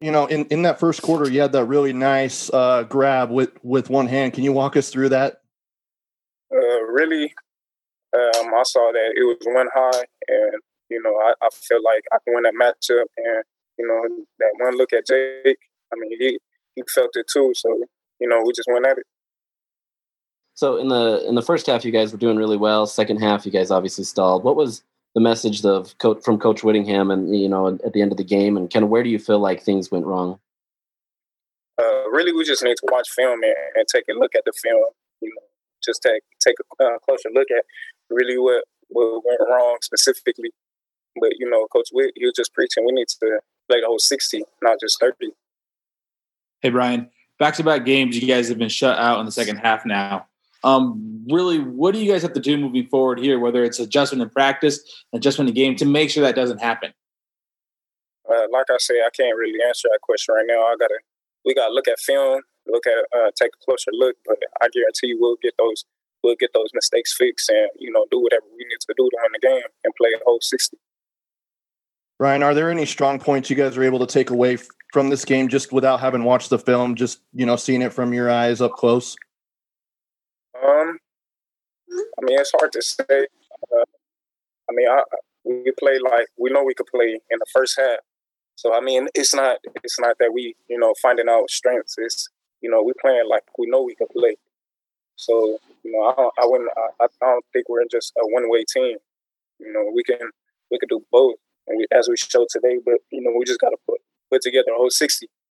You know, in, in that first quarter, you had that really nice uh, grab with, with one hand. Can you walk us through that? Uh, really, um, I saw that it was one high, and you know, I, I feel like I can win that matchup. And you know, that one look at Jake, I mean, he he felt it too. So you know, we just went at it. So in the in the first half, you guys were doing really well. Second half, you guys obviously stalled. What was the message of coach, from Coach Whittingham, and you know, at the end of the game, and kind of where do you feel like things went wrong? Uh, really, we just need to watch film and, and, take a look at the film. You know, just take take a uh, closer look at really what what went wrong specifically. But you know, Coach Witt, he was just preaching. We need to play the whole sixty, not just thirty. Hey, Brian. Back to back games, you guys have been shut out in the second half now. Um, really, what do you guys have to do moving forward here? Whether it's adjustment in practice, adjustment in the game, to make sure that doesn't happen. Uh, like I say, I can't really answer that question right now. I gotta, we gotta look at film, look at, uh, take a closer look. But I guarantee you, we'll get those, we'll get those mistakes fixed, and you know, do whatever we need to do to win the game and play a whole sixty. Ryan, are there any strong points you guys are able to take away from this game just without having watched the film, just you know, seeing it from your eyes up close? Um, I mean, it's hard to say. Uh, I mean, I, we play like we know we could play in the first half. So I mean, it's not it's not that we you know finding out strengths. It's you know we playing like we know we can play. So you know, I, I wouldn't. I, I don't think we're just a one way team. You know, we can we could do both, and we, as we showed today. But you know, we just got to put put together a whole sixty.